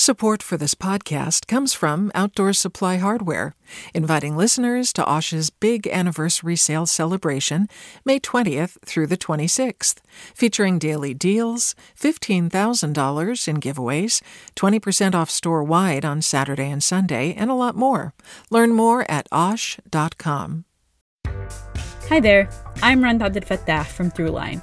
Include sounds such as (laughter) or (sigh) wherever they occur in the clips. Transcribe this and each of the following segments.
Support for this podcast comes from Outdoor Supply Hardware, inviting listeners to Osh's big anniversary sale celebration, May 20th through the 26th, featuring daily deals, $15,000 in giveaways, 20% off store wide on Saturday and Sunday, and a lot more. Learn more at osh.com. Hi there, I'm Rund Abdelfatah from Throughline.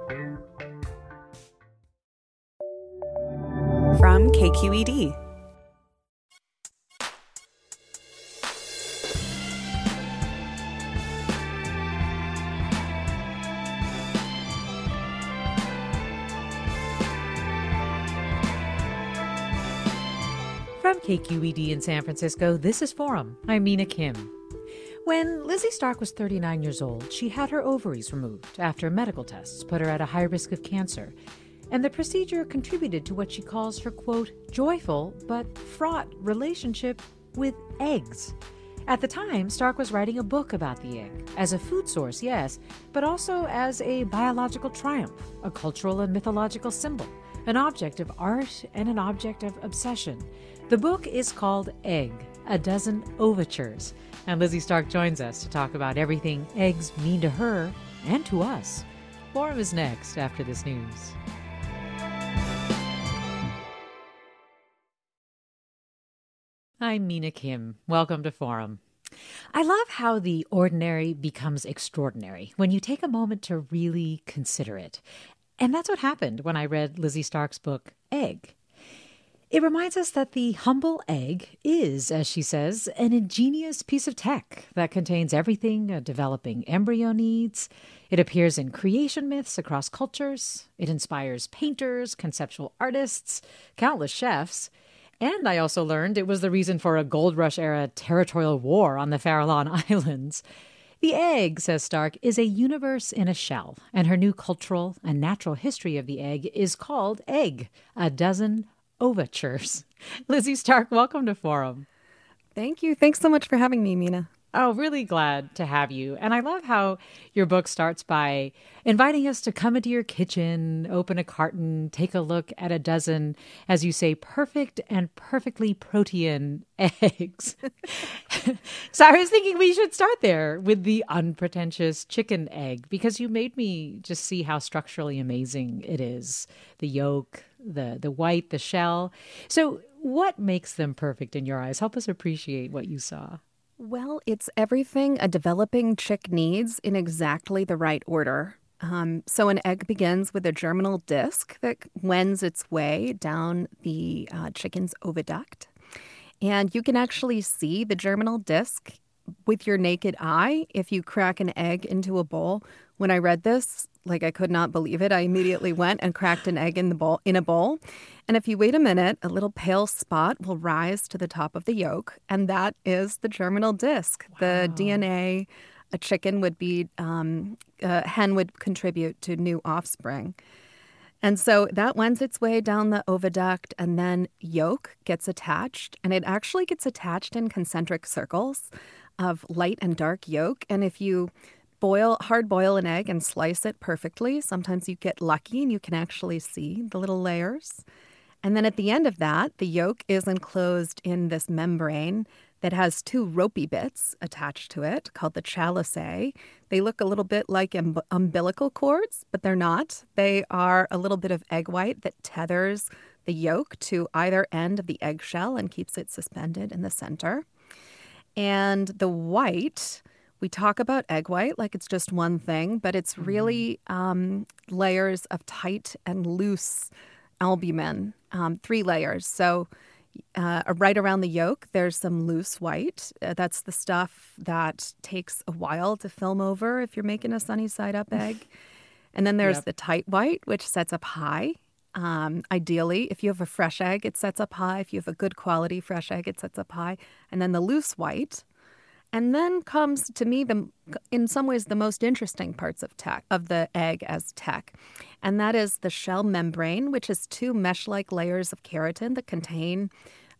From KQED. From KQED in San Francisco, this is Forum. I'm Mina Kim. When Lizzie Stark was 39 years old, she had her ovaries removed after medical tests put her at a high risk of cancer and the procedure contributed to what she calls her quote, joyful but fraught relationship with eggs. At the time, Stark was writing a book about the egg, as a food source, yes, but also as a biological triumph, a cultural and mythological symbol, an object of art and an object of obsession. The book is called Egg A Dozen Ovatures, and Lizzie Stark joins us to talk about everything eggs mean to her and to us. Forum is next after this news. I'm Mina Kim. Welcome to Forum. I love how the ordinary becomes extraordinary when you take a moment to really consider it. And that's what happened when I read Lizzie Stark's book, Egg. It reminds us that the humble egg is, as she says, an ingenious piece of tech that contains everything a developing embryo needs. It appears in creation myths across cultures. It inspires painters, conceptual artists, countless chefs. And I also learned it was the reason for a gold rush era territorial war on the Farallon (laughs) Islands. The egg, says Stark, is a universe in a shell, and her new cultural and natural history of the egg is called Egg, a dozen ovatures. (laughs) Lizzie Stark, welcome to Forum. Thank you. Thanks so much for having me, Mina. Oh, really glad to have you. And I love how your book starts by inviting us to come into your kitchen, open a carton, take a look at a dozen, as you say, perfect and perfectly protein (laughs) eggs. (laughs) so I was thinking we should start there with the unpretentious chicken egg because you made me just see how structurally amazing it is. The yolk, the the white, the shell. So what makes them perfect in your eyes? Help us appreciate what you saw. Well, it's everything a developing chick needs in exactly the right order. Um, so, an egg begins with a germinal disc that wends its way down the uh, chicken's oviduct. And you can actually see the germinal disc with your naked eye if you crack an egg into a bowl. When I read this, like I could not believe it, I immediately went and cracked an egg in the bowl in a bowl. And if you wait a minute, a little pale spot will rise to the top of the yolk, and that is the germinal disc. Wow. The DNA a chicken would be, um, a hen would contribute to new offspring. And so that wends its way down the oviduct, and then yolk gets attached, and it actually gets attached in concentric circles of light and dark yolk. And if you boil hard boil an egg and slice it perfectly. Sometimes you get lucky and you can actually see the little layers. And then at the end of that, the yolk is enclosed in this membrane that has two ropey bits attached to it called the chalazae. They look a little bit like um- umbilical cords, but they're not. They are a little bit of egg white that tethers the yolk to either end of the eggshell and keeps it suspended in the center. And the white we talk about egg white like it's just one thing, but it's mm-hmm. really um, layers of tight and loose albumin, um, three layers. So, uh, right around the yolk, there's some loose white. Uh, that's the stuff that takes a while to film over if you're making a sunny side up egg. (laughs) And then there's yep. the tight white, which sets up high. Um, ideally, if you have a fresh egg, it sets up high. If you have a good quality fresh egg, it sets up high. And then the loose white. And then comes to me the in some ways the most interesting parts of tech of the egg as tech. And that is the shell membrane, which is two mesh-like layers of keratin that contain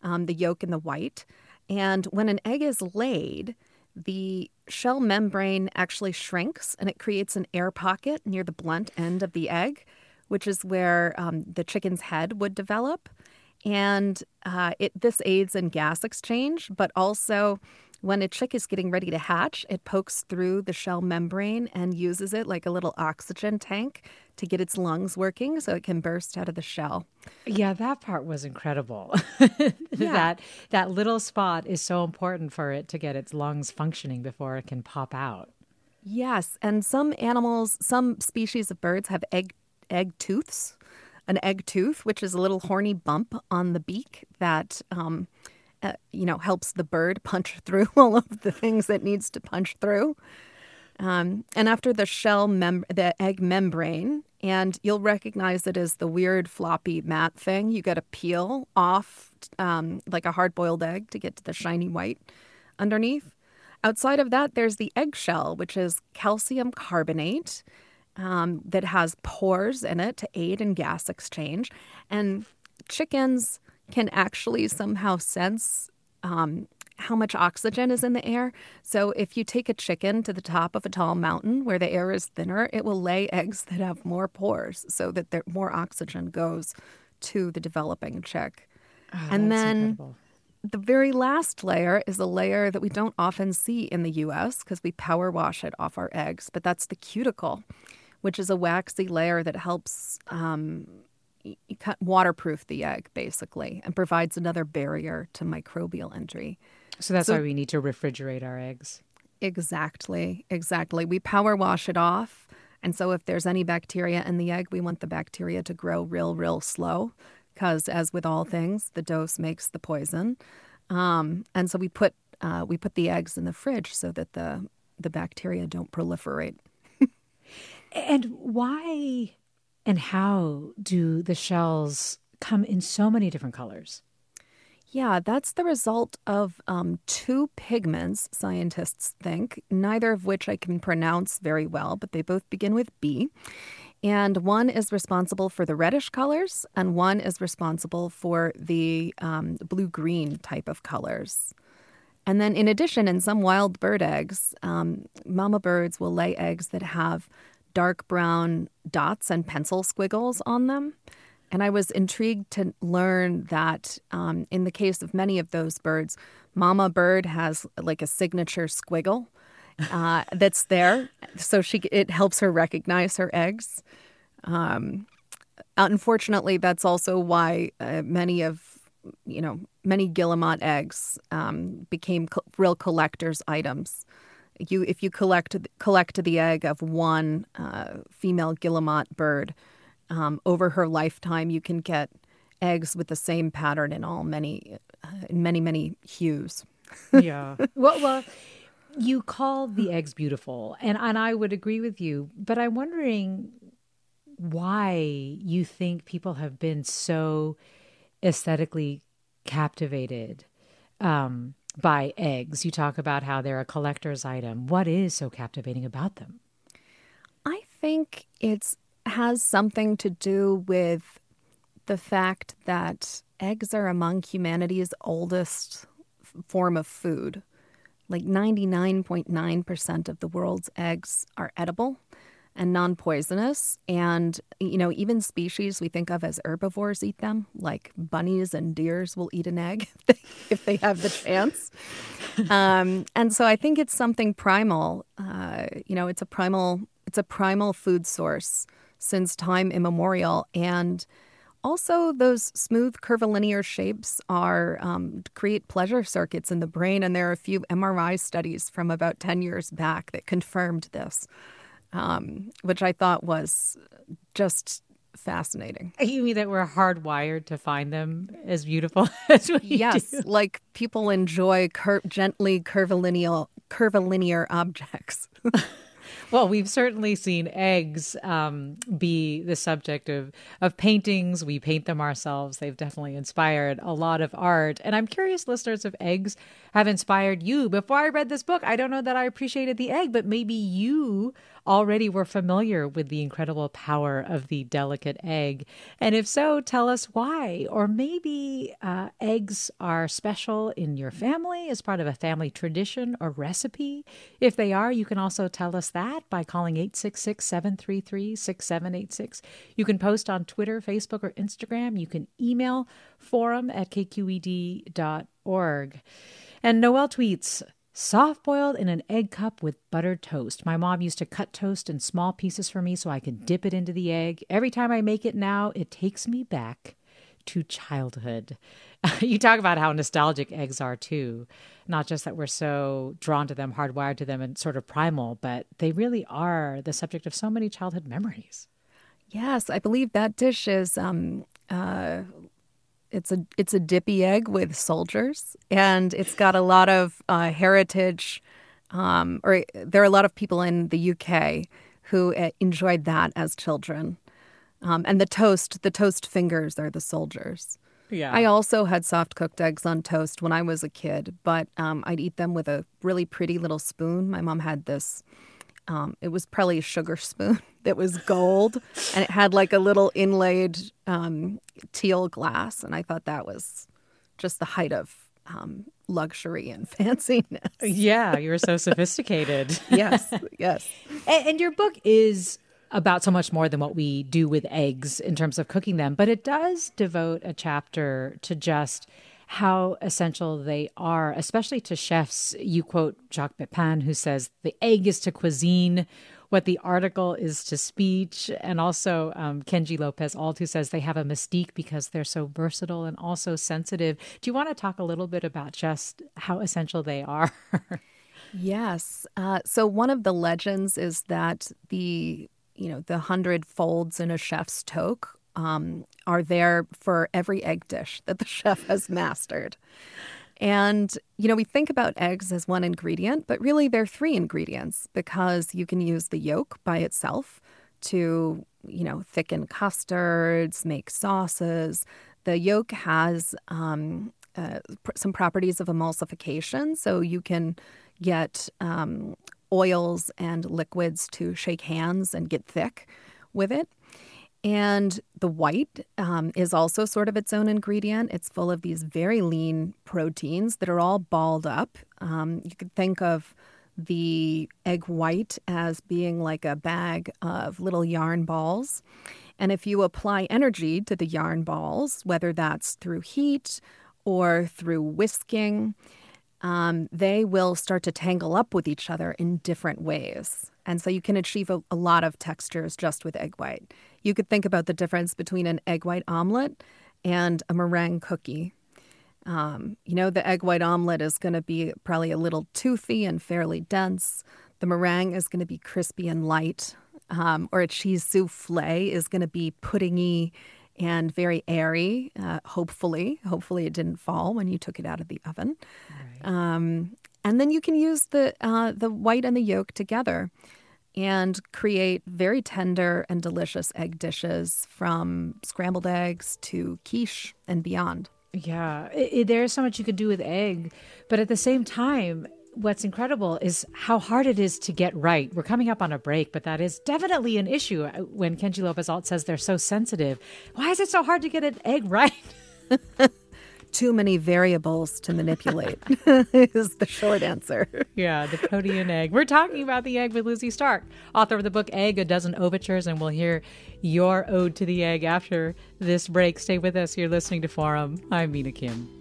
um, the yolk and the white. And when an egg is laid, the shell membrane actually shrinks and it creates an air pocket near the blunt end of the egg, which is where um, the chicken's head would develop. And uh, it, this aids in gas exchange, but also when a chick is getting ready to hatch, it pokes through the shell membrane and uses it like a little oxygen tank to get its lungs working so it can burst out of the shell. Yeah, that part was incredible. (laughs) yeah. that that little spot is so important for it to get its lungs functioning before it can pop out. Yes, and some animals, some species of birds have egg egg tooths, an egg tooth, which is a little horny bump on the beak that um, uh, you know, helps the bird (laughs) punch through (laughs) all of the things it needs to punch through. Um, and after the shell, mem- the egg membrane, and you'll recognize it as the weird floppy mat thing. You got to peel off um, like a hard boiled egg to get to the shiny white underneath. Outside of that, there's the eggshell, which is calcium carbonate um, that has pores in it to aid in gas exchange. And chickens can actually somehow sense um, how much oxygen is in the air. So if you take a chicken to the top of a tall mountain where the air is thinner, it will lay eggs that have more pores so that there, more oxygen goes to the developing chick. Oh, and then incredible. the very last layer is a layer that we don't often see in the US because we power wash it off our eggs, but that's the cuticle, which is a waxy layer that helps um, waterproof the egg basically and provides another barrier to microbial entry. So that's so, why we need to refrigerate our eggs. Exactly, exactly. We power wash it off. And so if there's any bacteria in the egg, we want the bacteria to grow real, real slow because as with all things, the dose makes the poison. Um, and so we put uh, we put the eggs in the fridge so that the the bacteria don't proliferate. (laughs) and why and how do the shells come in so many different colors? Yeah, that's the result of um, two pigments, scientists think, neither of which I can pronounce very well, but they both begin with B. And one is responsible for the reddish colors, and one is responsible for the um, blue green type of colors. And then, in addition, in some wild bird eggs, um, mama birds will lay eggs that have dark brown dots and pencil squiggles on them. And I was intrigued to learn that um, in the case of many of those birds, mama bird has like a signature squiggle uh, that's there, so she it helps her recognize her eggs. Um, unfortunately, that's also why uh, many of you know many guillemot eggs um, became co- real collectors' items you if you collect collect the egg of one uh, female guillemot bird um, over her lifetime, you can get eggs with the same pattern in all many uh, in many many hues. yeah. (laughs) Well, well, you call the eggs beautiful, and and I would agree with you, but I'm wondering why you think people have been so aesthetically captivated um, by eggs. You talk about how they're a collector's item. What is so captivating about them? I think it has something to do with the fact that eggs are among humanity's oldest form of food. Like 99.9% of the world's eggs are edible and non poisonous. And, you know, even species we think of as herbivores eat them, like bunnies and deers will eat an egg (laughs) if they have the chance. Um, and so I think it's something primal. Uh, you know, it's a primal, it's a primal food source since time immemorial. And also, those smooth curvilinear shapes are um, create pleasure circuits in the brain, and there are a few MRI studies from about ten years back that confirmed this um, which I thought was just fascinating. You mean that we're hardwired to find them as beautiful (laughs) as we yes, do? like people enjoy cur- gently curvilinear curvilinear objects. (laughs) well, we've certainly seen eggs um, be the subject of, of paintings. We paint them ourselves. They've definitely inspired a lot of art. And I'm curious, listeners, if eggs have inspired you. Before I read this book, I don't know that I appreciated the egg, but maybe you already were familiar with the incredible power of the delicate egg. And if so, tell us why. Or maybe uh, eggs are special in your family as part of a family tradition or recipe. If they are, you can also tell us that by calling 866 733 6786. You can post on Twitter, Facebook, or Instagram. You can email forum at kqed.org. And Noel tweets, Soft boiled in an egg cup with buttered toast. My mom used to cut toast in small pieces for me so I could dip it into the egg. Every time I make it now, it takes me back to childhood. (laughs) you talk about how nostalgic eggs are too. Not just that we're so drawn to them, hardwired to them, and sort of primal, but they really are the subject of so many childhood memories. Yes, I believe that dish is um, uh, it's a it's a dippy egg with soldiers, and it's got a lot of uh, heritage. Um, or there are a lot of people in the UK who uh, enjoyed that as children. Um, and the toast, the toast fingers are the soldiers. Yeah. I also had soft cooked eggs on toast when I was a kid, but um, I'd eat them with a really pretty little spoon. My mom had this um, it was probably a sugar spoon (laughs) that was gold, and it had like a little inlaid um, teal glass, and I thought that was just the height of um, luxury and (laughs) fanciness. Yeah, (laughs) you were so sophisticated. yes, yes. And, and your book is about so much more than what we do with eggs in terms of cooking them, but it does devote a chapter to just how essential they are, especially to chefs. You quote Jacques Pepin, who says, The egg is to cuisine what the article is to speech. And also um, Kenji Lopez Alt, who says they have a mystique because they're so versatile and also sensitive. Do you want to talk a little bit about just how essential they are? (laughs) yes. Uh, so one of the legends is that the you know the hundred folds in a chef's toque um, are there for every egg dish that the (laughs) chef has mastered. And, you know, we think about eggs as one ingredient, but really they're three ingredients because you can use the yolk by itself to, you know, thicken custards, make sauces. The yolk has um, uh, pr- some properties of emulsification, so you can get um, oils and liquids to shake hands and get thick with it. And the white um, is also sort of its own ingredient. It's full of these very lean proteins that are all balled up. Um, you could think of the egg white as being like a bag of little yarn balls. And if you apply energy to the yarn balls, whether that's through heat or through whisking, um, they will start to tangle up with each other in different ways. And so you can achieve a, a lot of textures just with egg white. You could think about the difference between an egg white omelet and a meringue cookie. Um, you know, the egg white omelet is going to be probably a little toothy and fairly dense. The meringue is going to be crispy and light. Um, or a cheese souffle is going to be puddingy and very airy. Uh, hopefully, hopefully it didn't fall when you took it out of the oven. Right. Um, and then you can use the uh, the white and the yolk together and create very tender and delicious egg dishes from scrambled eggs to quiche and beyond. Yeah, it, it, there's so much you could do with egg, but at the same time, what's incredible is how hard it is to get right. We're coming up on a break, but that is definitely an issue uh, when Kenji Lopez Alt says they're so sensitive. Why is it so hard to get an egg (laughs) right? (laughs) too many variables to manipulate (laughs) is the short answer. Yeah, the protein egg. We're talking about the egg with Lizzie Stark, author of the book Egg, A Dozen Ovatures, and we'll hear your ode to the egg after this break. Stay with us. You're listening to Forum. I'm Mina Kim.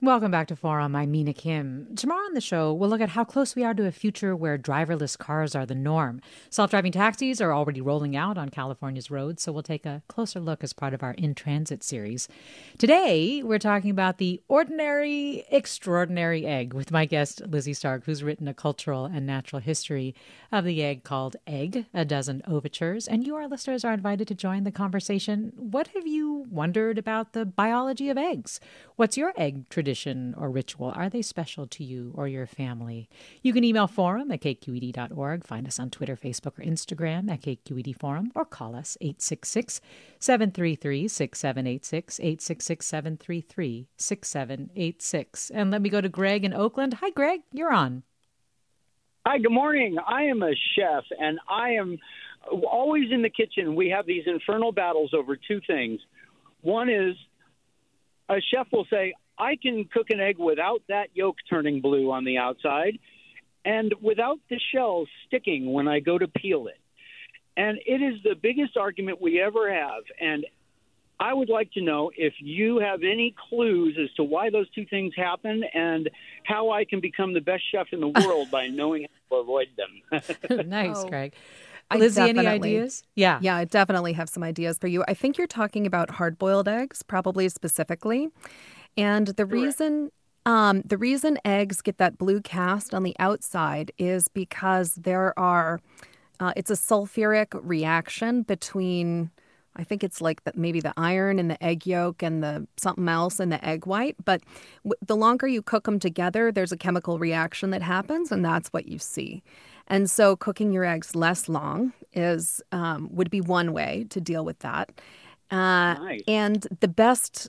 Welcome back to Forum. I'm Mina Kim. Tomorrow on the show, we'll look at how close we are to a future where driverless cars are the norm. Self driving taxis are already rolling out on California's roads, so we'll take a closer look as part of our In Transit series. Today, we're talking about the ordinary, extraordinary egg with my guest, Lizzie Stark, who's written a cultural and natural history of the egg called Egg, a dozen ovatures. And you, our listeners, are invited to join the conversation. What have you wondered about the biology of eggs? What's your egg tradition? Tradition or ritual? Are they special to you or your family? You can email forum at kqed.org, find us on Twitter, Facebook, or Instagram at KQED Forum, or call us 866 733 6786, 866 733 6786. And let me go to Greg in Oakland. Hi, Greg, you're on. Hi, good morning. I am a chef, and I am always in the kitchen. We have these infernal battles over two things. One is a chef will say, I can cook an egg without that yolk turning blue on the outside and without the shell sticking when I go to peel it. And it is the biggest argument we ever have. And I would like to know if you have any clues as to why those two things happen and how I can become the best chef in the (laughs) world by knowing how to avoid them. (laughs) nice, oh. Greg. Lizzie, any ideas? Yeah. Yeah, I definitely have some ideas for you. I think you're talking about hard boiled eggs, probably specifically. And the reason um, the reason eggs get that blue cast on the outside is because there are uh, it's a sulfuric reaction between I think it's like the, maybe the iron in the egg yolk and the something else in the egg white. But w- the longer you cook them together, there's a chemical reaction that happens, and that's what you see. And so, cooking your eggs less long is um, would be one way to deal with that. Uh, nice. And the best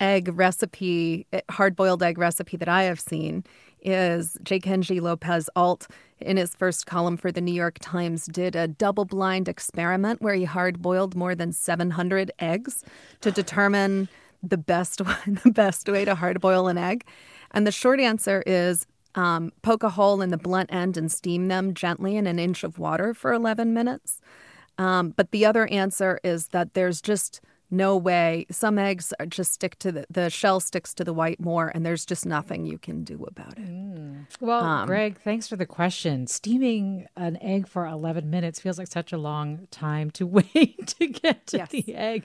egg recipe, eh, hard boiled egg recipe that I have seen is J. Kenji Lopez Alt in his first column for the New York Times did a double blind experiment where he hard boiled more than 700 eggs to determine the best (laughs) the best way to hard boil an egg. And the short answer is um, poke a hole in the blunt end and steam them gently in an inch of water for 11 minutes. Um, but the other answer is that there's just no way. Some eggs just stick to the, the shell sticks to the white more, and there's just nothing you can do about it. Mm. Well, um, Greg, thanks for the question. Steaming an egg for 11 minutes feels like such a long time to (laughs) wait to get to yes. the egg.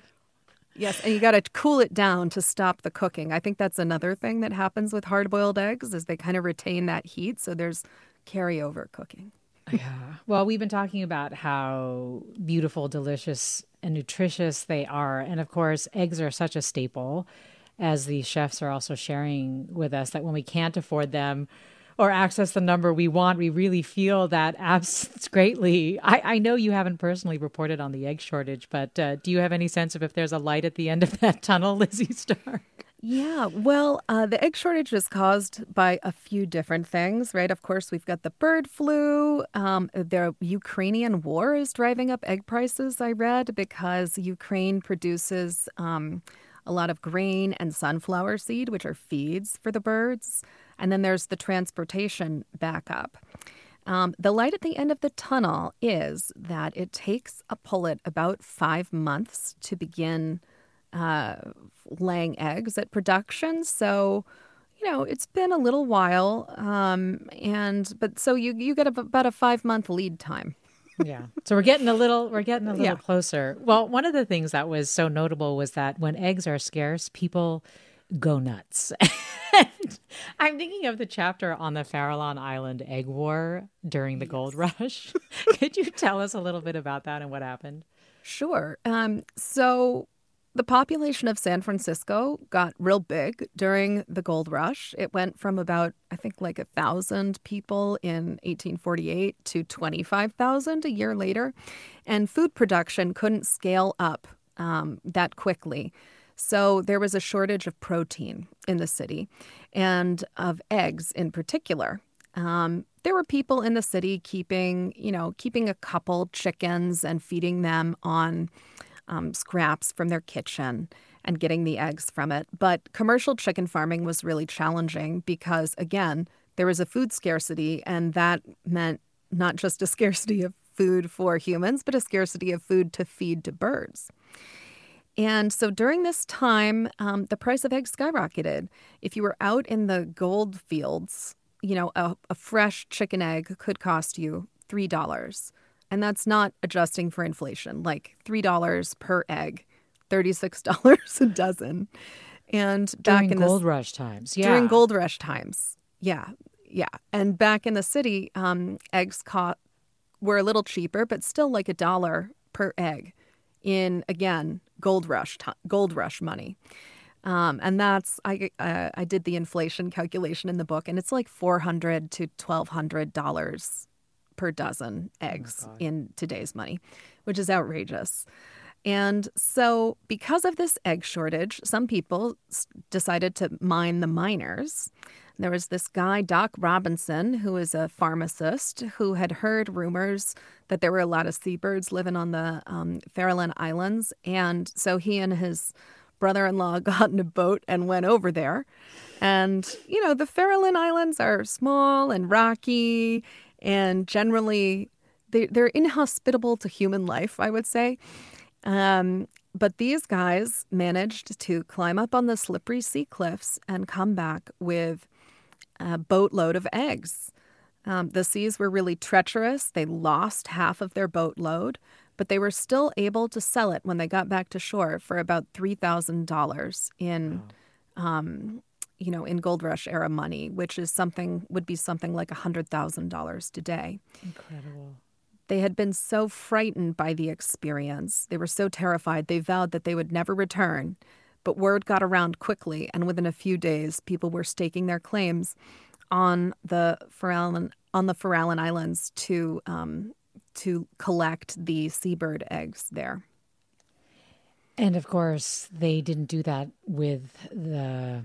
Yes, and you got to cool it down to stop the cooking. I think that's another thing that happens with hard-boiled eggs is they kind of retain that heat, so there's carryover cooking. Yeah. Well, we've been talking about how beautiful, delicious and nutritious they are. And of course, eggs are such a staple, as the chefs are also sharing with us, that when we can't afford them, or access the number we want, we really feel that absence greatly. I, I know you haven't personally reported on the egg shortage, but uh, do you have any sense of if there's a light at the end of that tunnel, (laughs) Lizzie Stark? Yeah, well, uh, the egg shortage is caused by a few different things, right? Of course, we've got the bird flu. Um, the Ukrainian war is driving up egg prices, I read, because Ukraine produces um, a lot of grain and sunflower seed, which are feeds for the birds. And then there's the transportation backup. Um, the light at the end of the tunnel is that it takes a pullet about five months to begin uh, laying eggs at production. So, you know, it's been a little while, um, and but so you you get about a five month lead time. yeah. So we're getting a little we're getting a little yeah. closer. Well, one of the things that was so notable was that when eggs are scarce, people go nuts. (laughs) I'm thinking of the chapter on the Farallon Island egg war during the gold rush. (laughs) Could you tell us a little bit about that and what happened? Sure. Um, so the population of San Francisco got real big during the gold rush. It went from about, I think, like a thousand people in 1848 to 25,000 a year later. And food production couldn't scale up um, that quickly. So there was a shortage of protein in the city and of eggs in particular. Um, there were people in the city keeping, you know, keeping a couple chickens and feeding them on um, scraps from their kitchen and getting the eggs from it. But commercial chicken farming was really challenging because, again, there was a food scarcity, and that meant not just a (laughs) scarcity of food for humans, but a scarcity of food to feed to birds. And so during this time, um, the price of eggs skyrocketed. If you were out in the gold fields, you know, a, a fresh chicken egg could cost you $3. And that's not adjusting for inflation, like $3 per egg, $36 (laughs) a dozen. And back during in gold the, rush times, yeah. During gold rush times. Yeah. Yeah. And back in the city, um, eggs caught were a little cheaper, but still like a dollar per egg in again gold rush gold rush money. Um, and that's I uh, I did the inflation calculation in the book, and it's like four hundred to twelve hundred dollars per dozen eggs oh in today's money, which is outrageous. And so, because of this egg shortage, some people decided to mine the miners. There was this guy, Doc Robinson, who is a pharmacist, who had heard rumors that there were a lot of seabirds living on the um, Farallon Islands. And so he and his brother in law (laughs) got in a boat and went over there. And, you know, the Farallon Islands are small and rocky and generally they, they're inhospitable to human life, I would say. Um, but these guys managed to climb up on the slippery sea cliffs and come back with a boatload of eggs. Um, the seas were really treacherous. They lost half of their boatload, but they were still able to sell it when they got back to shore for about three thousand dollars in, wow. um, you know, in gold rush era money, which is something would be something like a hundred thousand dollars today. Incredible. They had been so frightened by the experience. They were so terrified. They vowed that they would never return. But word got around quickly, and within a few days, people were staking their claims on the Farallon on the Farallon Islands to um, to collect the seabird eggs there. And of course, they didn't do that with the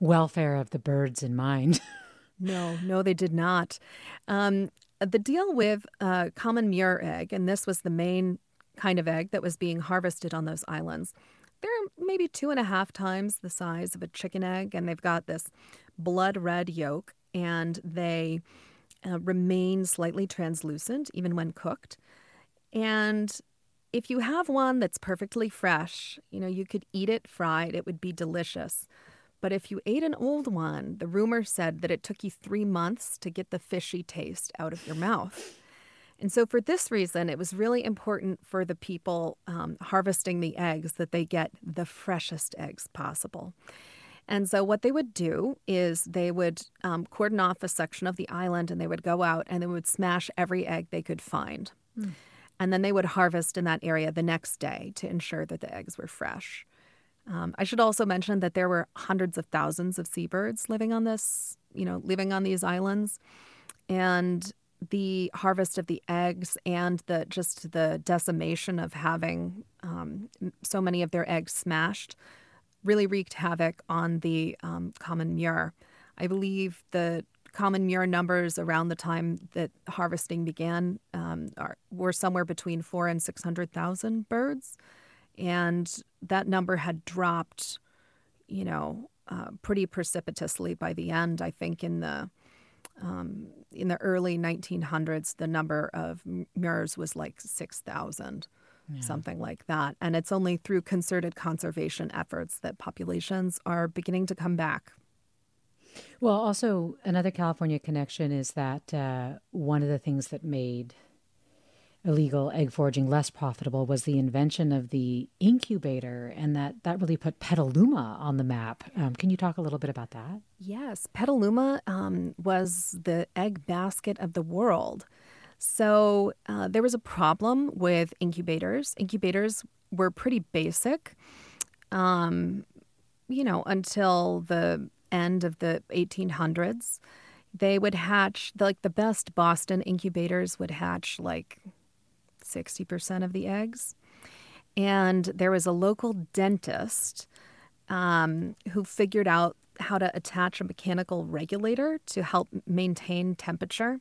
welfare of the birds in mind. (laughs) no, no, they did not. Um, the deal with uh, common murre egg, and this was the main kind of egg that was being harvested on those islands, they're maybe two and a half times the size of a chicken egg, and they've got this blood red yolk, and they uh, remain slightly translucent even when cooked. And if you have one that's perfectly fresh, you know, you could eat it fried, it would be delicious. But if you ate an old one, the rumor said that it took you three months to get the fishy taste out of your mouth. And so, for this reason, it was really important for the people um, harvesting the eggs that they get the freshest eggs possible. And so, what they would do is they would um, cordon off a section of the island and they would go out and they would smash every egg they could find. Mm. And then they would harvest in that area the next day to ensure that the eggs were fresh. Um, I should also mention that there were hundreds of thousands of seabirds living on this, you know, living on these islands. And the harvest of the eggs and the just the decimation of having um, so many of their eggs smashed really wreaked havoc on the um, common murre. I believe the common murre numbers around the time that harvesting began um, are, were somewhere between four and six hundred thousand birds, and that number had dropped, you know, uh, pretty precipitously by the end. I think in the um, in the early 1900s, the number of murres was like 6,000, yeah. something like that. And it's only through concerted conservation efforts that populations are beginning to come back. Well, also, another California connection is that uh, one of the things that made illegal egg foraging less profitable was the invention of the incubator, and that that really put Petaluma on the map. Um, can you talk a little bit about that? Yes, Petaluma um, was the egg basket of the world. So uh, there was a problem with incubators. Incubators were pretty basic. um, you know, until the end of the 1800s. They would hatch, like the best Boston incubators would hatch like 60% of the eggs. And there was a local dentist um, who figured out how to attach a mechanical regulator to help maintain temperature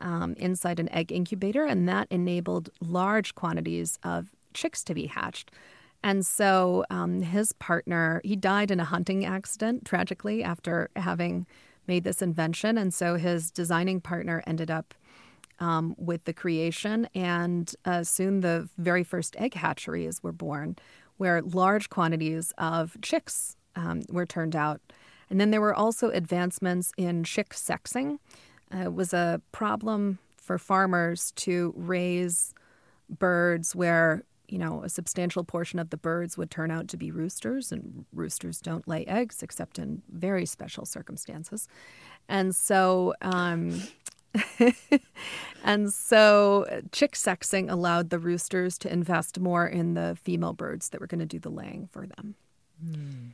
um, inside an egg incubator. And that enabled large quantities of chicks to be hatched. And so um, his partner, he died in a hunting accident, tragically, after having made this invention. And so his designing partner ended up um, with the creation. And uh, soon the very first egg hatcheries were born, where large quantities of chicks um, were turned out. And then there were also advancements in chick sexing. Uh, it was a problem for farmers to raise birds where you know, a substantial portion of the birds would turn out to be roosters, and roosters don't lay eggs except in very special circumstances. And so, um, (laughs) and so chick sexing allowed the roosters to invest more in the female birds that were going to do the laying for them. Hmm.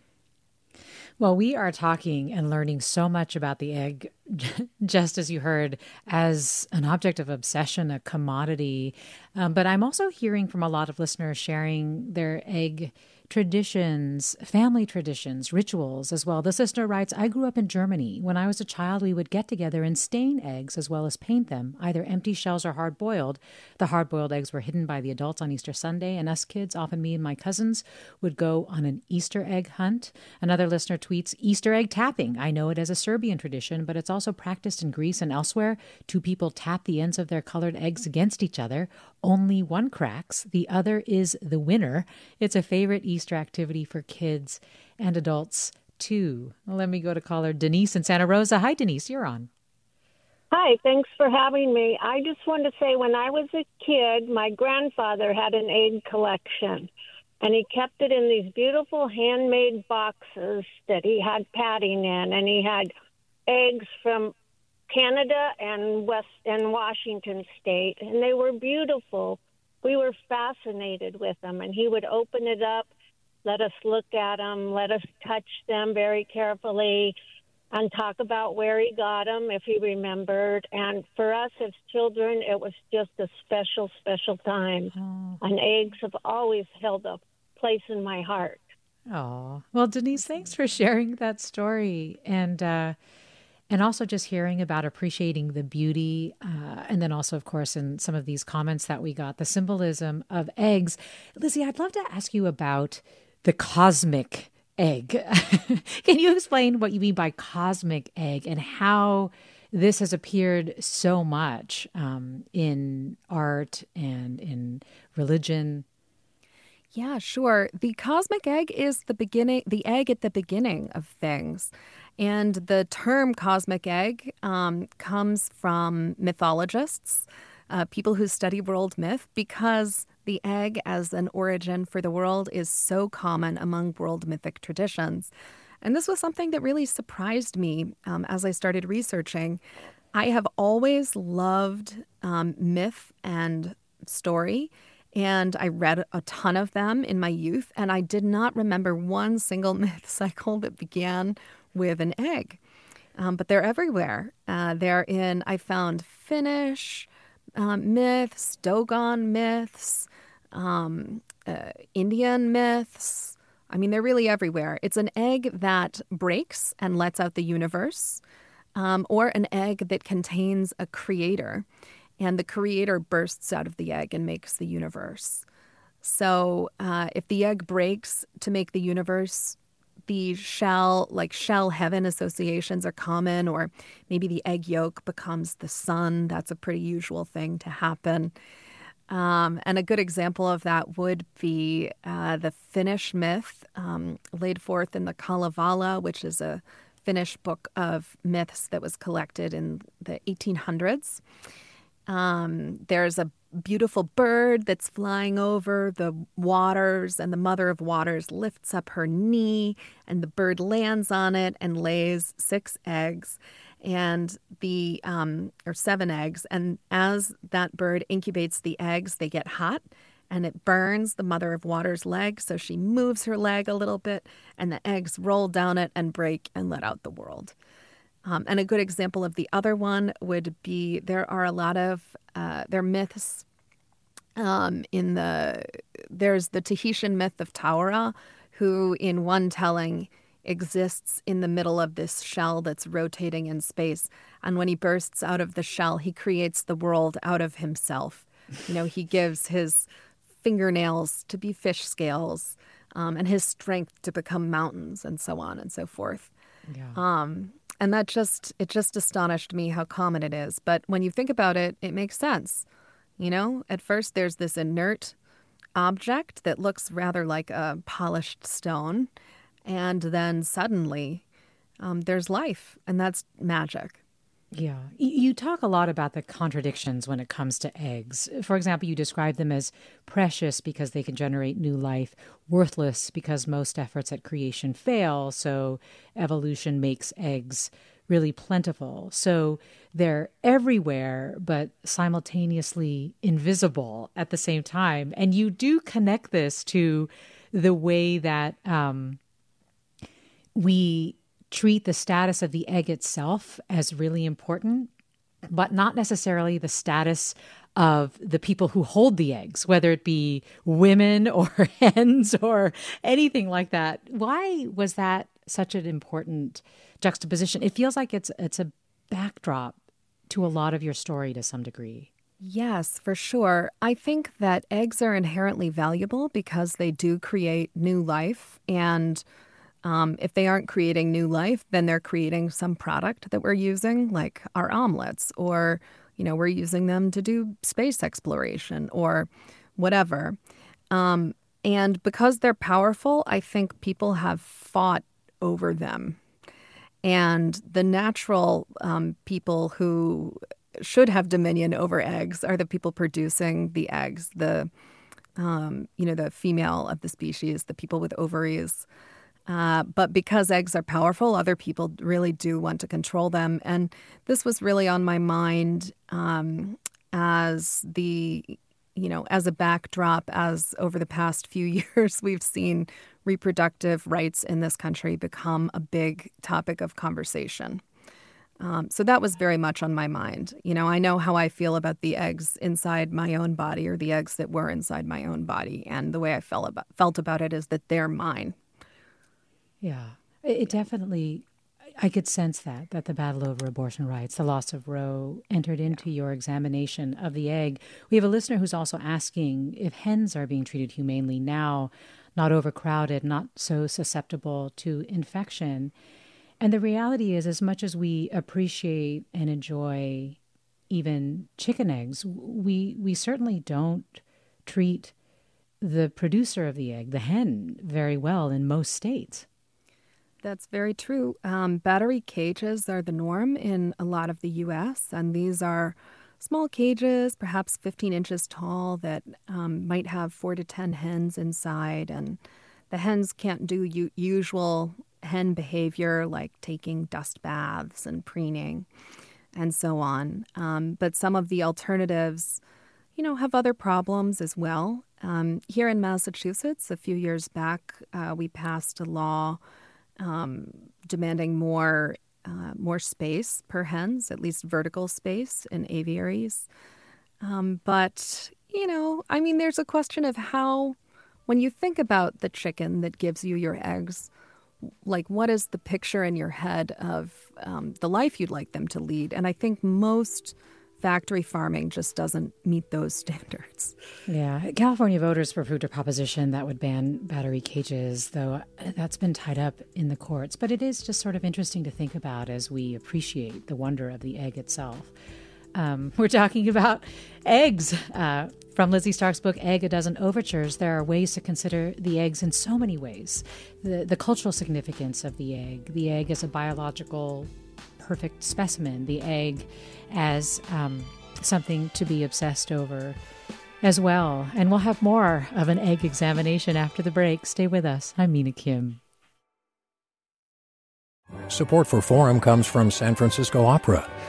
Well, we are talking and learning so much about the egg, (laughs) just as you heard, as an object of obsession, a commodity. Um, but I'm also hearing from a lot of listeners sharing their egg traditions, family traditions, rituals as well. The sister writes I grew up in Germany. When I was a child, we would get together and stain eggs as well as paint them, either empty shells or hard boiled. The hard boiled eggs were hidden by the adults on Easter Sunday, and us kids, often me and my cousins, would go on an Easter egg hunt. Another listener tweets Easter egg tapping. I know it as a Serbian tradition, but it's also practiced in Greece and elsewhere. Two people tap the ends of their colored eggs against each other. Only one cracks, the other is the winner. It's a favorite Easter activity for kids and adults too. Let me go to caller Denise in Santa Rosa. Hi, Denise, you're on. Hi, thanks for having me. I just want to say when I was a kid, my grandfather had an egg collection and he kept it in these beautiful handmade boxes that he had padding in and he had eggs from Canada and West and Washington State, and they were beautiful. We were fascinated with them, and he would open it up, let us look at them, let us touch them very carefully, and talk about where he got them if he remembered. And for us as children, it was just a special, special time. Oh. And eggs have always held a place in my heart. Oh, well, Denise, thanks for sharing that story. And, uh, and also just hearing about appreciating the beauty uh, and then also of course in some of these comments that we got the symbolism of eggs. Lizzie i'd love to ask you about the cosmic egg. (laughs) Can you explain what you mean by cosmic egg and how this has appeared so much um, in art and in religion yeah, sure. The cosmic egg is the beginning, the egg at the beginning of things. And the term cosmic egg um, comes from mythologists, uh, people who study world myth, because the egg as an origin for the world is so common among world mythic traditions. And this was something that really surprised me um, as I started researching. I have always loved um, myth and story. And I read a ton of them in my youth, and I did not remember one single (laughs) myth cycle that began with an egg. Um, but they're everywhere. Uh, they're in, I found Finnish um, myths, Dogon myths, um, uh, Indian myths. I mean, they're really everywhere. It's an egg that breaks and lets out the universe, um, or an egg that contains a creator, and the creator bursts out of the egg and makes the universe. So, uh, if the egg breaks to make the universe, the shell, like shell heaven associations are common, or maybe the egg yolk becomes the sun. That's a pretty usual thing to happen. Um, and a good example of that would be uh, the Finnish myth um, laid forth in the Kalevala, which is a Finnish book of myths that was collected in the 1800s. Um, there's a beautiful bird that's flying over the waters, and the mother of waters lifts up her knee, and the bird lands on it and lays six eggs, and the um, or seven eggs. And as that bird incubates the eggs, they get hot, and it burns the mother of water's leg. So she moves her leg a little bit, and the eggs roll down it and break and let out the world. Um, and a good example of the other one would be there are a lot of uh, there are myths um, in the there's the Tahitian myth of Ta'aroa, who in one telling exists in the middle of this shell that's rotating in space. And when he bursts out of the shell, he creates the world out of himself. You know, he gives his fingernails to be fish scales um, and his strength to become mountains and so on and so forth. Yeah. Um, and that just, it just astonished me how common it is. But when you think about it, it makes sense. You know, at first there's this inert object that looks rather like a polished stone. And then suddenly um, there's life, and that's magic. Yeah. You talk a lot about the contradictions when it comes to eggs. For example, you describe them as precious because they can generate new life, worthless because most efforts at creation fail. So evolution makes eggs really plentiful. So they're everywhere, but simultaneously invisible at the same time. And you do connect this to the way that um, we treat the status of the egg itself as really important, but not necessarily the status of the people who hold the eggs, whether it be women or (laughs) hens or anything like that. Why was that such an important juxtaposition? It feels like it's it's a backdrop to a lot of your story to some degree. Yes, for sure. I think that eggs are inherently valuable because they do create new life and um, if they aren't creating new life, then they're creating some product that we're using, like our omelets, or you know, we're using them to do space exploration or whatever. Um, and because they're powerful, I think people have fought over them. And the natural um, people who should have dominion over eggs are the people producing the eggs, the um, you know, the female of the species, the people with ovaries. Uh, but because eggs are powerful, other people really do want to control them. And this was really on my mind um, as the, you know, as a backdrop, as over the past few (laughs) years, we've seen reproductive rights in this country become a big topic of conversation. Um, so that was very much on my mind. You know, I know how I feel about the eggs inside my own body or the eggs that were inside my own body. And the way I felt about, felt about it is that they're mine. Yeah, it definitely. I could sense that that the battle over abortion rights, the loss of Roe, entered into your examination of the egg. We have a listener who's also asking if hens are being treated humanely now, not overcrowded, not so susceptible to infection. And the reality is, as much as we appreciate and enjoy even chicken eggs, we we certainly don't treat the producer of the egg, the hen, very well in most states. That's very true. Um, battery cages are the norm in a lot of the U.S., and these are small cages, perhaps 15 inches tall, that um, might have four to 10 hens inside. And the hens can't do u- usual hen behavior like taking dust baths and preening and so on. Um, but some of the alternatives, you know, have other problems as well. Um, here in Massachusetts, a few years back, uh, we passed a law um, demanding more uh, more space per hens, at least vertical space in aviaries. Um, but you know, I mean, there's a question of how, when you think about the chicken that gives you your eggs, like what is the picture in your head of um, the life you'd like them to lead? And I think most factory farming just doesn't meet those standards. Yeah. California voters approved a proposition that would ban battery cages, though that's been tied up in the courts. But it is just sort of interesting to think about as we appreciate the wonder of the egg itself. Um, (laughs) we're talking about eggs. Uh, from Lizzie Stark's book, Egg A Dozen Ovatures, there are ways to consider the eggs in so many ways. The, the cultural significance of the egg, the egg as a biological perfect specimen, the egg as um, something to be obsessed over as well. And we'll have more of an egg examination after the break. Stay with us. I'm Mina Kim. Support for Forum comes from San Francisco Opera.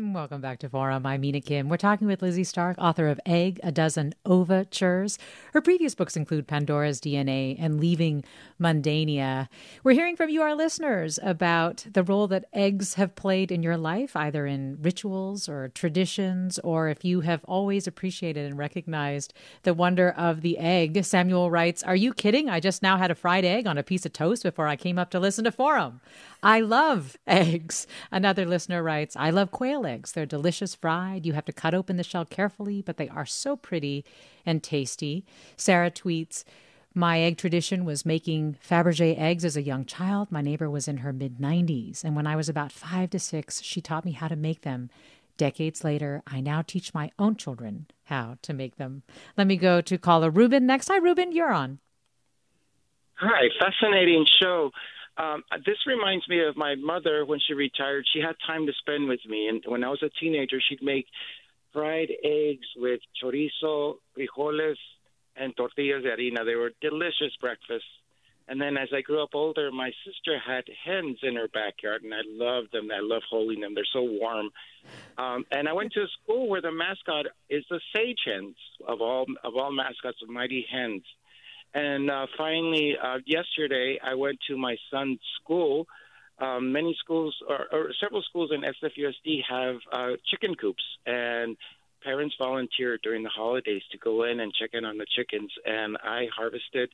Welcome back to Forum. I'm Mina Kim. We're talking with Lizzie Stark, author of Egg, A Dozen Ovatures. Her previous books include Pandora's DNA and Leaving Mundania. We're hearing from you, our listeners, about the role that eggs have played in your life, either in rituals or traditions, or if you have always appreciated and recognized the wonder of the egg. Samuel writes, Are you kidding? I just now had a fried egg on a piece of toast before I came up to listen to Forum. I love (laughs) eggs. Another listener writes, I love quail eggs. They're delicious fried. You have to cut open the shell carefully, but they are so pretty and tasty. Sarah tweets, my egg tradition was making Fabergé eggs as a young child. My neighbor was in her mid 90s, and when I was about five to six, she taught me how to make them. Decades later, I now teach my own children how to make them. Let me go to caller Ruben next. Hi, Ruben, you're on. Hi, fascinating show. Um, this reminds me of my mother when she retired. She had time to spend with me, and when I was a teenager, she'd make fried eggs with chorizo, frijoles, and tortillas de harina. They were delicious breakfasts. And then as I grew up older, my sister had hens in her backyard, and I loved them. I love holding them. They're so warm. Um, and I went to a school where the mascot is the sage hens of all of all mascots of Mighty Hens. And uh, finally, uh, yesterday, I went to my son's school. Um, many schools, or, or several schools in SFUSD, have uh, chicken coops, and parents volunteer during the holidays to go in and check in on the chickens. And I harvested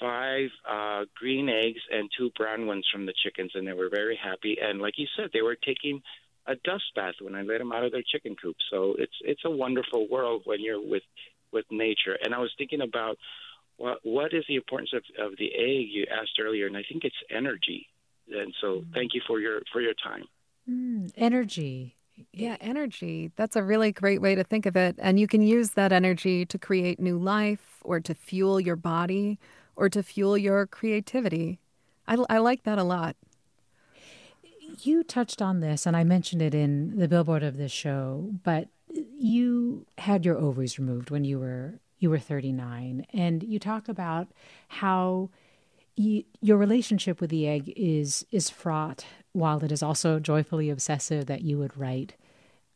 five uh, green eggs and two brown ones from the chickens, and they were very happy. And like you said, they were taking a dust bath when I let them out of their chicken coop. So it's it's a wonderful world when you're with with nature. And I was thinking about what what is the importance of, of the egg you asked earlier, and I think it's energy. And so, mm. thank you for your for your time. Mm, energy. Yeah, energy. That's a really great way to think of it. And you can use that energy to create new life or to fuel your body or to fuel your creativity. I, I like that a lot. You touched on this, and I mentioned it in the billboard of this show, but you had your ovaries removed when you were you were 39 and you talk about how you, your relationship with the egg is is fraught while it is also joyfully obsessive that you would write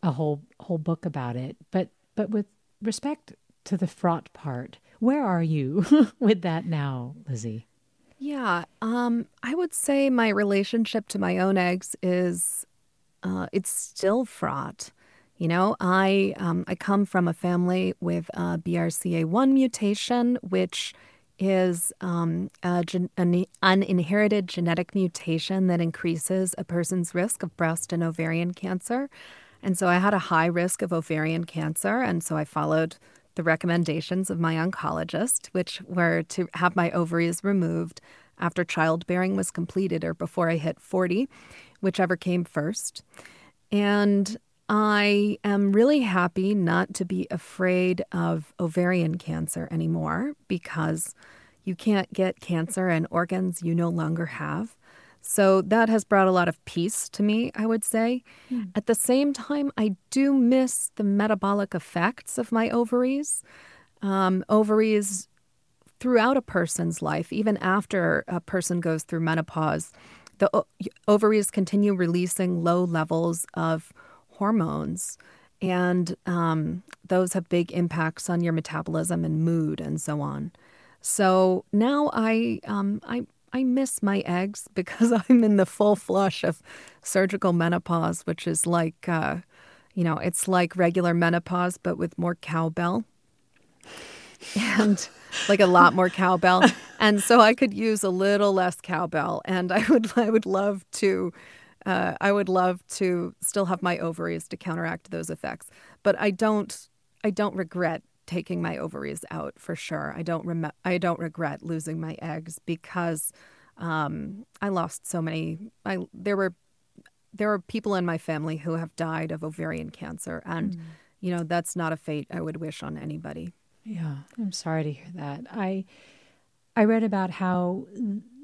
a whole whole book about it. But but with respect to the fraught part where are you (laughs) with that now lizzie? Yeah um i would say my relationship to my own eggs is uh it's still fraught you know, I um, I come from a family with a BRCA1 mutation, which is um, gen- an uninherited genetic mutation that increases a person's risk of breast and ovarian cancer. And so I had a high risk of ovarian cancer, and so I followed the recommendations of my oncologist, which were to have my ovaries removed after childbearing was completed or before I hit 40, whichever came first. And I am really happy not to be afraid of ovarian cancer anymore because you can't get cancer and organs you no longer have. So that has brought a lot of peace to me, I would say. Mm. At the same time, I do miss the metabolic effects of my ovaries. Um, ovaries throughout a person's life, even after a person goes through menopause, the o- ovaries continue releasing low levels of hormones. And um, those have big impacts on your metabolism and mood and so on. So now I, um, I, I miss my eggs (laughs) because I'm in the full flush of surgical menopause, which is like uh, you know, it's like regular menopause, but with more cowbell and like a lot more cowbell. And so I could use a little less cowbell. And I would, I would love to, uh, I would love to still have my ovaries to counteract those effects. But I don't, I don't regret taking my ovaries out for sure. I don't rem- I don't regret losing my eggs because um, I lost so many. I there were there are people in my family who have died of ovarian cancer, and mm. you know that's not a fate I would wish on anybody. Yeah, I'm sorry to hear that. I I read about how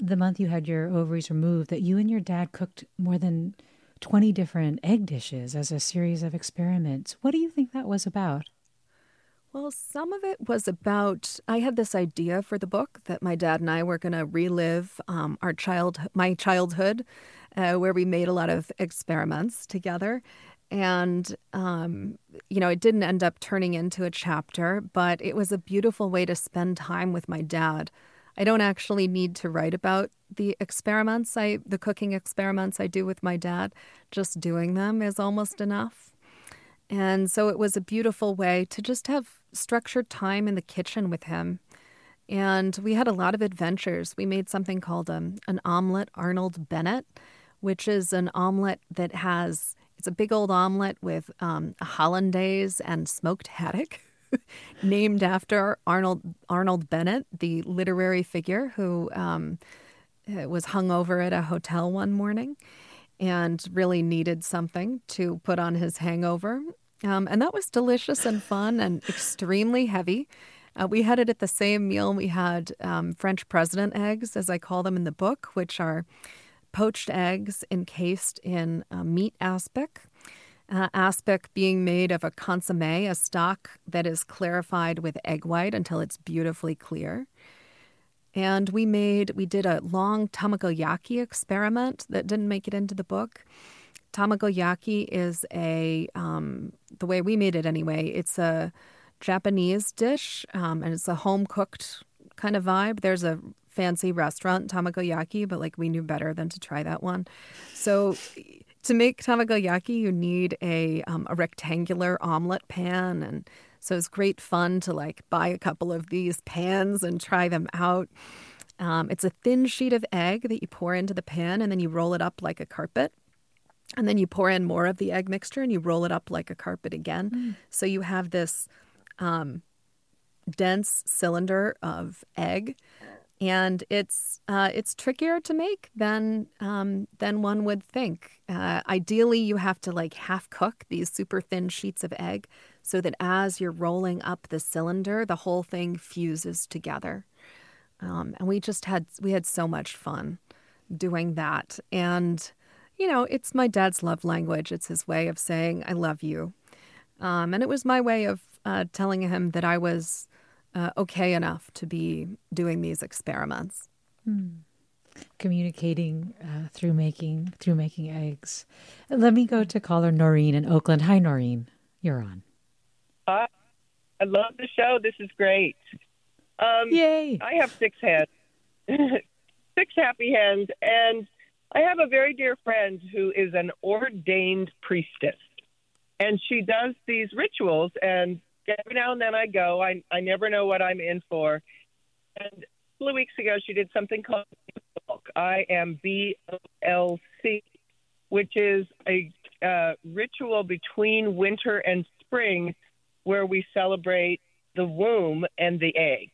the month you had your ovaries removed, that you and your dad cooked more than 20 different egg dishes as a series of experiments. What do you think that was about? Well, some of it was about I had this idea for the book that my dad and I were going to relive um, our child, my childhood, uh, where we made a lot of experiments together. And, um, you know, it didn't end up turning into a chapter, but it was a beautiful way to spend time with my dad. I don't actually need to write about the experiments I the cooking experiments I do with my dad. Just doing them is almost enough. And so it was a beautiful way to just have structured time in the kitchen with him. And we had a lot of adventures. We made something called um, an omelet Arnold Bennett, which is an omelet that has it's a big old omelet with um, a hollandaise and smoked haddock, (laughs) (laughs) named after Arnold Arnold Bennett, the literary figure who um, uh, was hung over at a hotel one morning and really needed something to put on his hangover. Um, and that was delicious and fun and extremely heavy. Uh, we had it at the same meal. We had um, French president eggs, as I call them in the book, which are poached eggs encased in uh, meat aspic. Uh, aspic being made of a consomme, a stock that is clarified with egg white until it's beautifully clear. And we made, we did a long tamagoyaki experiment that didn't make it into the book. Tamagoyaki is a, um, the way we made it anyway, it's a Japanese dish um, and it's a home cooked kind of vibe. There's a fancy restaurant tamagoyaki, but like we knew better than to try that one. So to make tamagoyaki, you need a um, a rectangular omelet pan, and so it's great fun to like buy a couple of these pans and try them out. Um, it's a thin sheet of egg that you pour into the pan, and then you roll it up like a carpet. And then you pour in more of the egg mixture and you roll it up like a carpet again. Mm. So you have this um, dense cylinder of egg and it's uh, it's trickier to make than um, than one would think. Uh, ideally, you have to like half cook these super thin sheets of egg so that as you're rolling up the cylinder, the whole thing fuses together. Um, and we just had we had so much fun doing that. And you know, it's my dad's love language. It's his way of saying I love you, um, and it was my way of uh, telling him that I was uh, okay enough to be doing these experiments. Hmm. Communicating uh, through making through making eggs. Let me go to caller Noreen in Oakland. Hi, Noreen. You're on. Hi. I love the show. This is great. Um, Yay! I have six hens, (laughs) six happy hens, and I have a very dear friend who is an ordained priestess, and she does these rituals and every now and then I go. I I never know what I'm in for. And a couple of weeks ago, she did something called I am B O L C, which is a uh, ritual between winter and spring, where we celebrate the womb and the egg.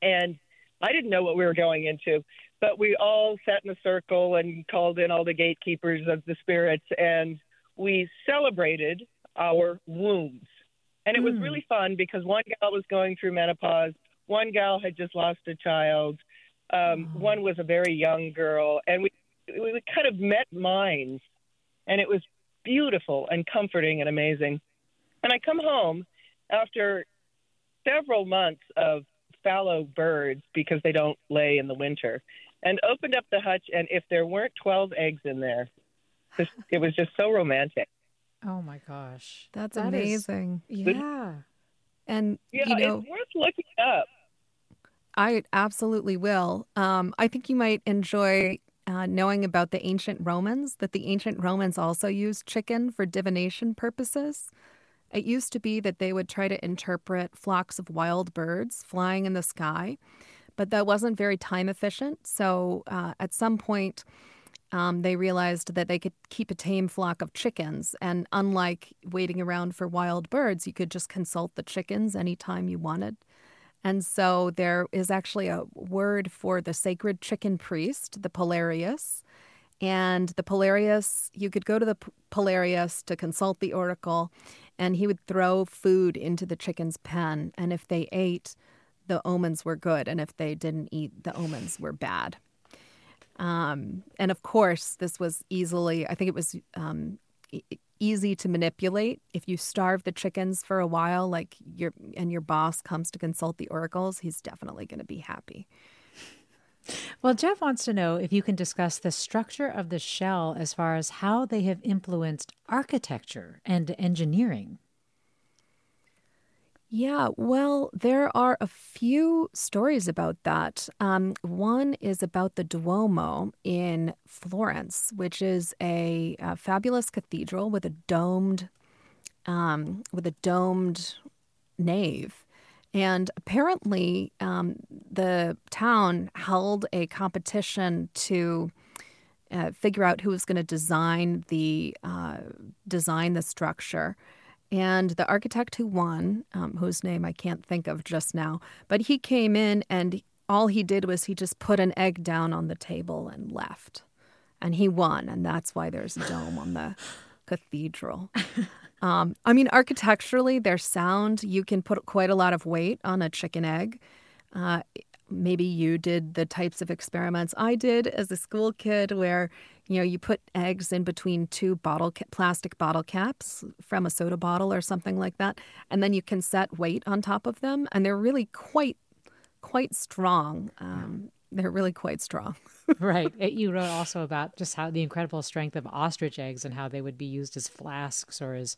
And I didn't know what we were going into, but we all sat in a circle and called in all the gatekeepers of the spirits, and we celebrated our wombs and it was hmm. really fun because one gal was going through menopause, one gal had just lost a child, um, oh. one was a very young girl, and we we kind of met minds, and it was beautiful and comforting and amazing. And I come home after several months of fallow birds because they don't lay in the winter, and opened up the hutch, and if there weren't twelve eggs in there, it was just so romantic. Oh my gosh. That's that amazing. Is, yeah. And yeah, you know, it's worth looking up. I absolutely will. Um, I think you might enjoy uh, knowing about the ancient Romans that the ancient Romans also used chicken for divination purposes. It used to be that they would try to interpret flocks of wild birds flying in the sky, but that wasn't very time efficient. So uh, at some point, um, they realized that they could keep a tame flock of chickens. And unlike waiting around for wild birds, you could just consult the chickens anytime you wanted. And so there is actually a word for the sacred chicken priest, the Pullarius. And the Pullarius, you could go to the Pullarius to consult the oracle, and he would throw food into the chicken's pen. And if they ate, the omens were good. And if they didn't eat, the omens were bad. Um, and of course, this was easily, I think it was um, e- easy to manipulate. If you starve the chickens for a while, like your and your boss comes to consult the oracles, he's definitely going to be happy. Well, Jeff wants to know if you can discuss the structure of the shell as far as how they have influenced architecture and engineering. Yeah, well, there are a few stories about that. Um, one is about the Duomo in Florence, which is a, a fabulous cathedral with a domed, um, with a domed nave. And apparently, um, the town held a competition to uh, figure out who was going to design the uh, design the structure. And the architect who won, um, whose name I can't think of just now, but he came in and all he did was he just put an egg down on the table and left. And he won. And that's why there's a dome on the cathedral. (laughs) Um, I mean, architecturally, their sound, you can put quite a lot of weight on a chicken egg. Uh, maybe you did the types of experiments I did as a school kid where you know, you put eggs in between two bottle ca- plastic bottle caps from a soda bottle or something like that, and then you can set weight on top of them, and they're really quite quite strong. Um, they're really quite strong. (laughs) right. You wrote also about just how the incredible strength of ostrich eggs and how they would be used as flasks or as,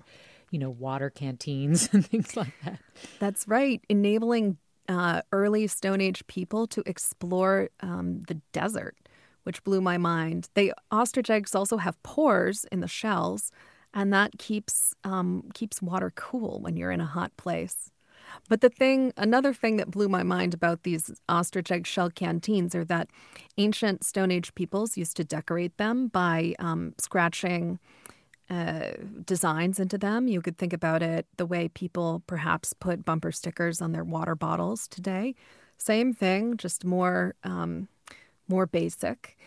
you know, water canteens (laughs) and things like that. That's right. Enabling uh, early Stone Age people to explore um, the desert which blew my mind. They ostrich eggs also have pores in the shells, and that keeps um, keeps water cool when you're in a hot place. But the thing, another thing that blew my mind about these ostrich egg shell canteens are that ancient Stone Age peoples used to decorate them by um, scratching uh, designs into them. You could think about it the way people perhaps put bumper stickers on their water bottles today. Same thing, just more um, more basic.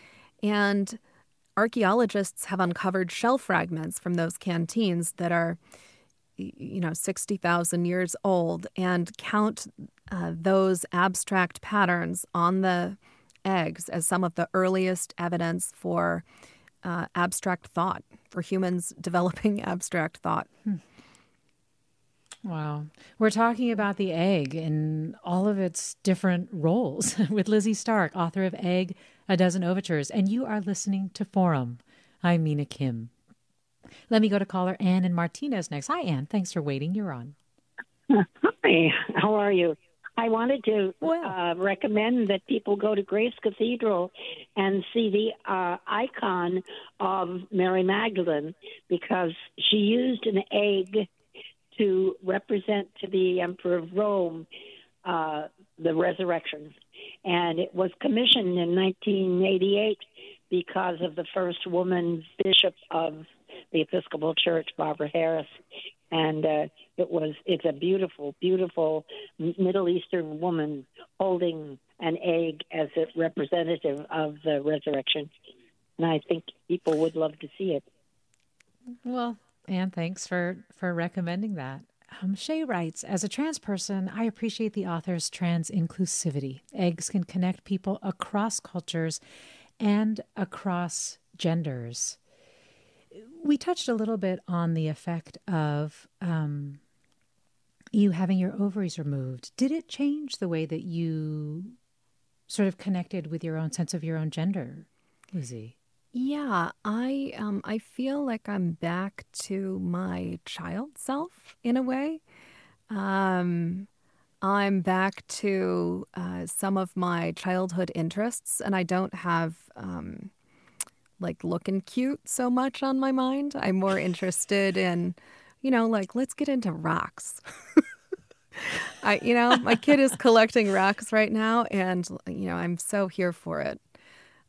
And archaeologists have uncovered shell fragments from those canteens that are, you know, 60,000 years old and count uh, those abstract patterns on the eggs as some of the earliest evidence for uh, abstract thought, for humans (laughs) developing abstract thought. Hmm. Wow. We're talking about the egg in all of its different roles (laughs) with Lizzie Stark, author of Egg, A Dozen Ovatures. And you are listening to Forum. I'm Mina Kim. Let me go to caller Ann and Martinez next. Hi, Ann. Thanks for waiting. You're on. (laughs) Hi. How are you? I wanted to well. uh, recommend that people go to Grace Cathedral and see the uh, icon of Mary Magdalene because she used an egg to represent to the Emperor of Rome uh, the resurrection. And it was commissioned in 1988 because of the first woman bishop of the Episcopal Church, Barbara Harris. And uh, it was it's a beautiful, beautiful Middle Eastern woman holding an egg as a representative of the resurrection. And I think people would love to see it. Well, and thanks for for recommending that. Um, Shay writes, as a trans person, I appreciate the author's trans inclusivity. Eggs can connect people across cultures and across genders. We touched a little bit on the effect of um, you having your ovaries removed. Did it change the way that you sort of connected with your own sense of your own gender, Lizzie? Yeah, I um I feel like I'm back to my child self in a way. Um I'm back to uh, some of my childhood interests, and I don't have um, like looking cute so much on my mind. I'm more interested in, you know, like let's get into rocks. (laughs) I, you know, my kid is collecting rocks right now, and you know, I'm so here for it.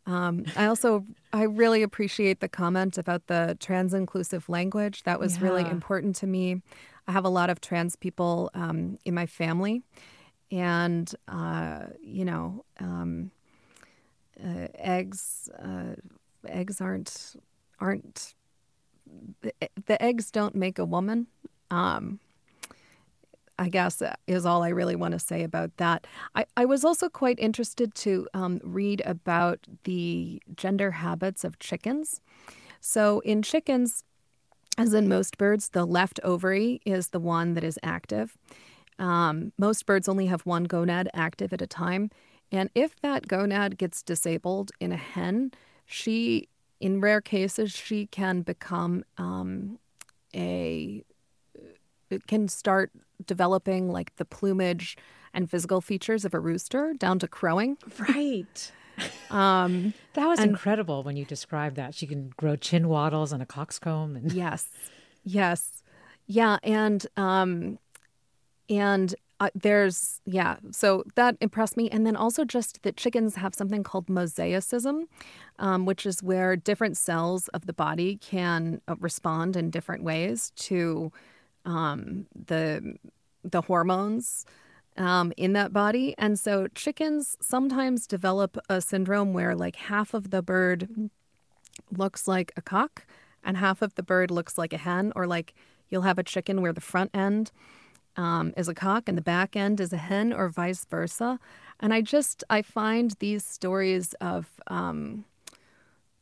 Um, I also I really appreciate the comment about the trans inclusive language. That was really important to me. I have a lot of trans people um, in my family, and uh, you know, um, uh, eggs uh, eggs aren't aren't the, the eggs don't make a woman. Um, I guess is all I really want to say about that. I, I was also quite interested to um, read about the gender habits of chickens. So, in chickens, as in most birds, the left ovary is the one that is active. Um, most birds only have one gonad active at a time. And if that gonad gets disabled in a hen, she, in rare cases, she can become um, a it can start developing like the plumage and physical features of a rooster down to crowing. Right. (laughs) Um, That was and- incredible when you described that. She can grow chin wattles and a coxcomb. And yes, yes, yeah, and um, and uh, there's yeah, so that impressed me, and then also just that chickens have something called mosaicism, um, which is where different cells of the body can uh, respond in different ways to um, the the hormones um, in that body. And so chickens sometimes develop a syndrome where like half of the bird looks like a cock and half of the bird looks like a hen, or like you'll have a chicken where the front end um, is a cock and the back end is a hen, or vice versa. And I just I find these stories of um,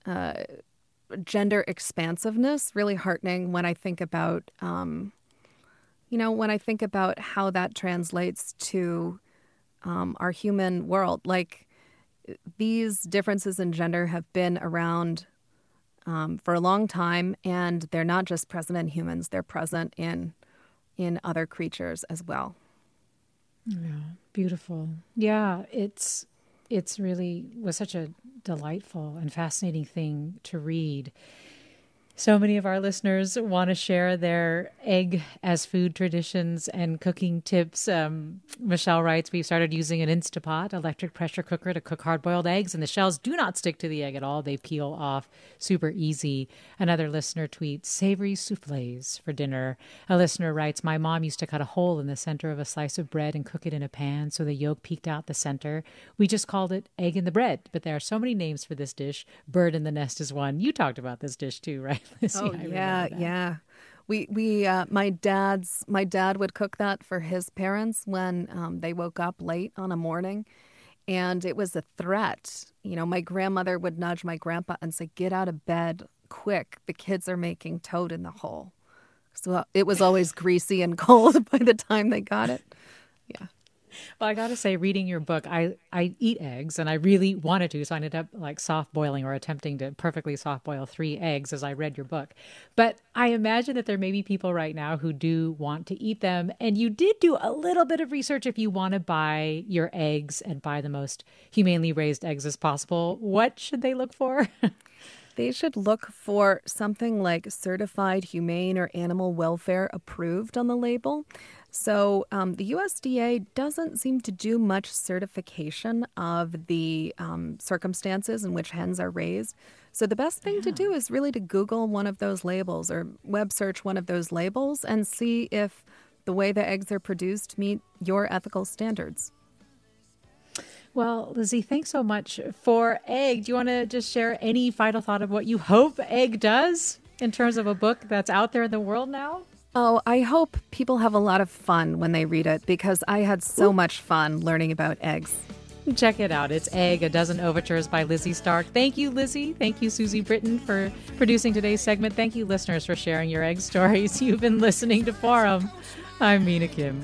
uh, gender expansiveness really heartening when I think about um, you know when I think about how that translates to um, our human world. Like these differences in gender have been around um, for a long time, and they're not just present in humans; they're present in in other creatures as well. Yeah, beautiful. Yeah, it's it's really was such a delightful and fascinating thing to read. So many of our listeners want to share their egg as food traditions and cooking tips. Um, Michelle writes, We've started using an Instapot electric pressure cooker to cook hard boiled eggs, and the shells do not stick to the egg at all. They peel off super easy. Another listener tweets, Savory souffles for dinner. A listener writes, My mom used to cut a hole in the center of a slice of bread and cook it in a pan so the yolk peeked out the center. We just called it egg in the bread, but there are so many names for this dish. Bird in the nest is one. You talked about this dish too, right? (laughs) Lizzie? Oh yeah, yeah. We we uh, my dad's my dad would cook that for his parents when um, they woke up late on a morning, and it was a threat. You know, my grandmother would nudge my grandpa and say, "Get out of bed quick! The kids are making toad in the hole." So it was always (laughs) greasy and cold (laughs) by the time they got it. Well, I got to say, reading your book, I, I eat eggs and I really wanted to. So I ended up like soft boiling or attempting to perfectly soft boil three eggs as I read your book. But I imagine that there may be people right now who do want to eat them. And you did do a little bit of research if you want to buy your eggs and buy the most humanely raised eggs as possible. What should they look for? (laughs) They should look for something like certified humane or animal welfare approved on the label. So um, the USDA doesn't seem to do much certification of the um, circumstances in which hens are raised. So the best thing to do is really to Google one of those labels or web search one of those labels and see if the way the eggs are produced meet your ethical standards. Well, Lizzie, thanks so much for Egg. Do you want to just share any final thought of what you hope Egg does in terms of a book that's out there in the world now? Oh, I hope people have a lot of fun when they read it because I had so much fun learning about eggs. Check it out. It's Egg, a dozen ovatures by Lizzie Stark. Thank you, Lizzie. Thank you, Susie Britton, for producing today's segment. Thank you, listeners, for sharing your egg stories. (laughs) You've been listening to Forum. I'm Mina Kim.